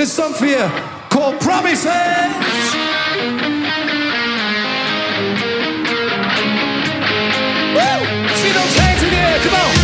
It's some for you called Promises. Woo! See those hands in the air, come on!